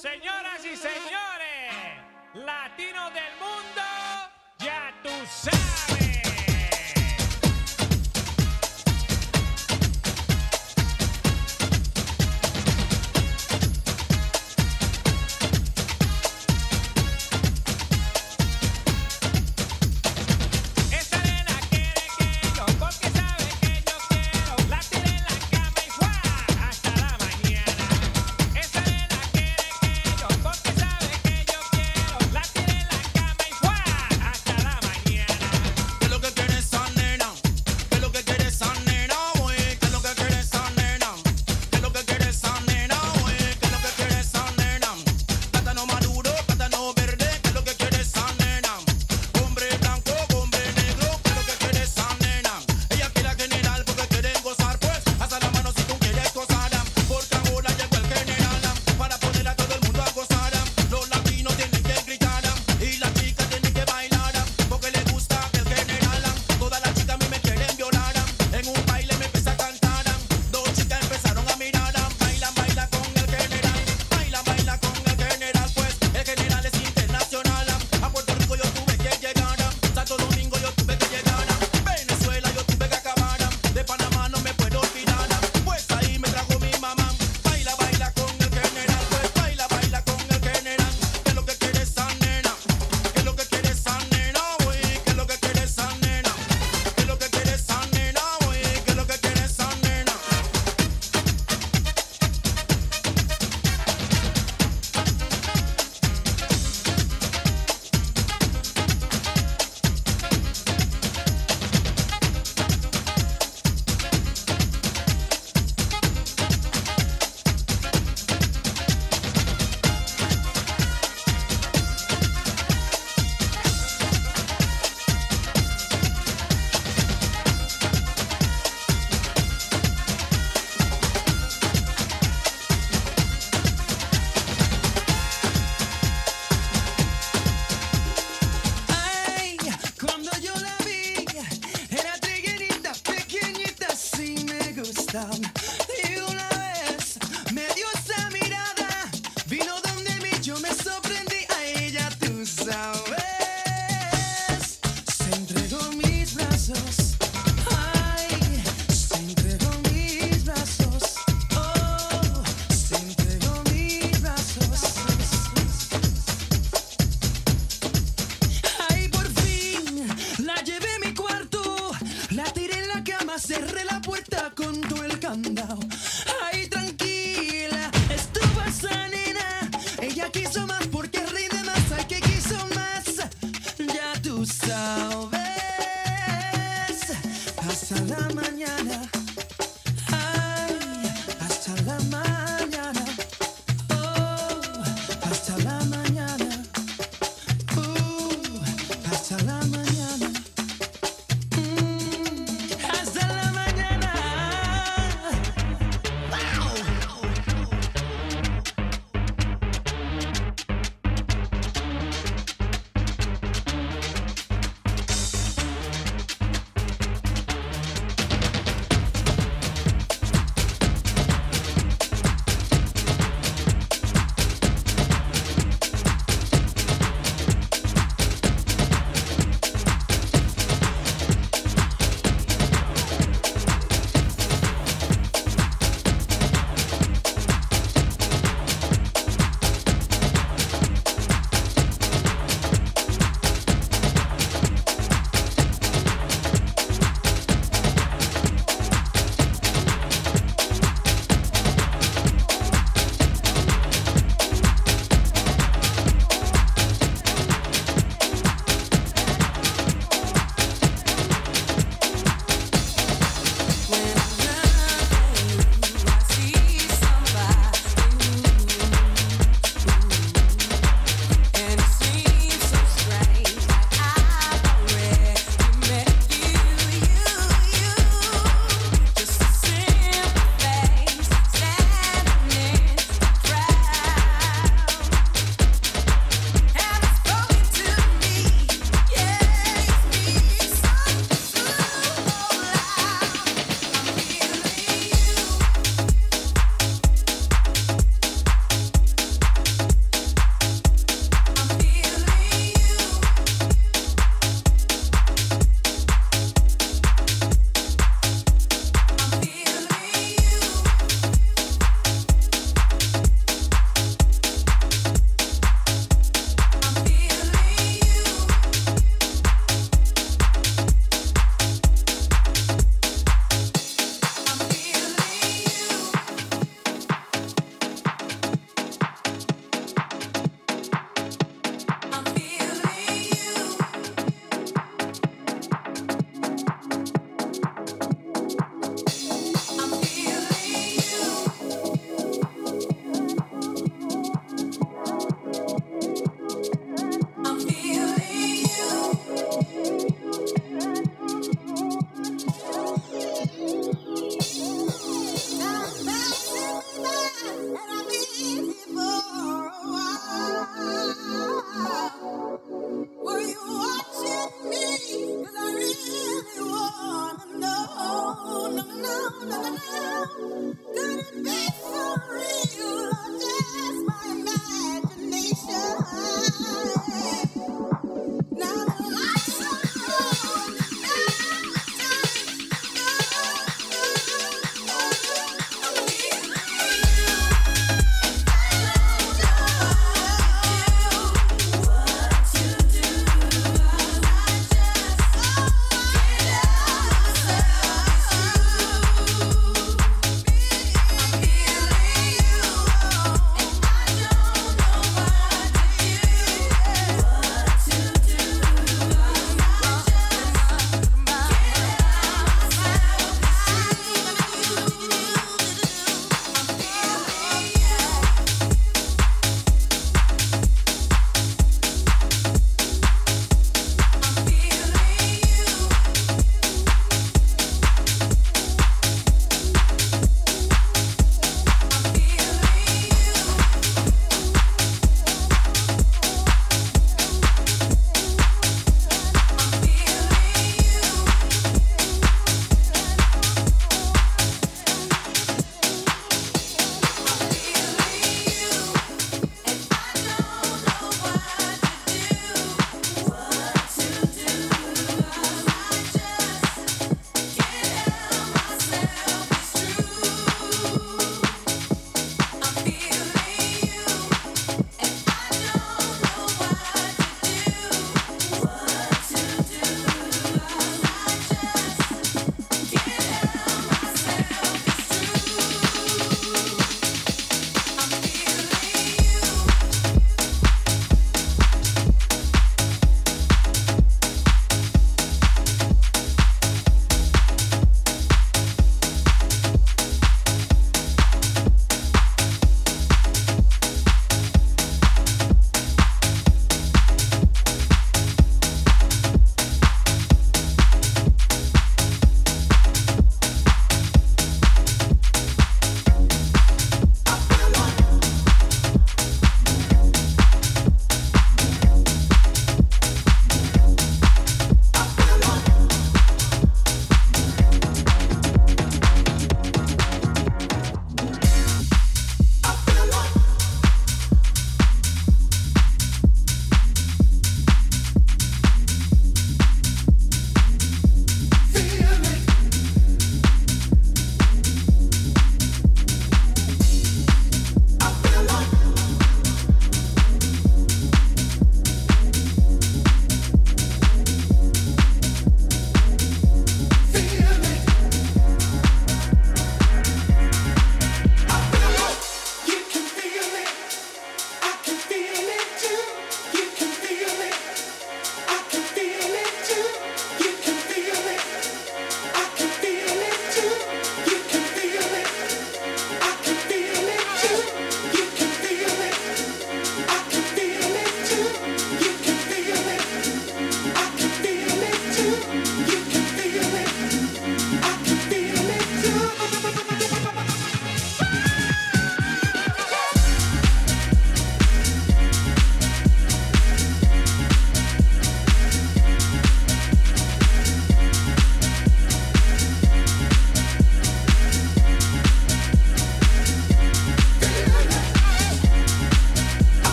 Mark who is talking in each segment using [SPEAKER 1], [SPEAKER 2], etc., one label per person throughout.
[SPEAKER 1] Señoras y señores, latinos del mundo,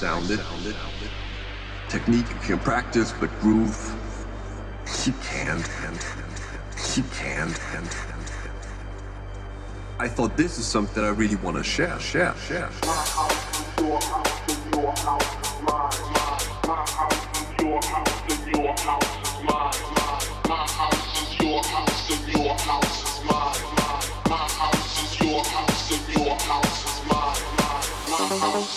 [SPEAKER 2] sounded. Technique you can practice, but groove, you can't. You can't. I thought this is something I really want to share, share, share.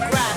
[SPEAKER 3] cry.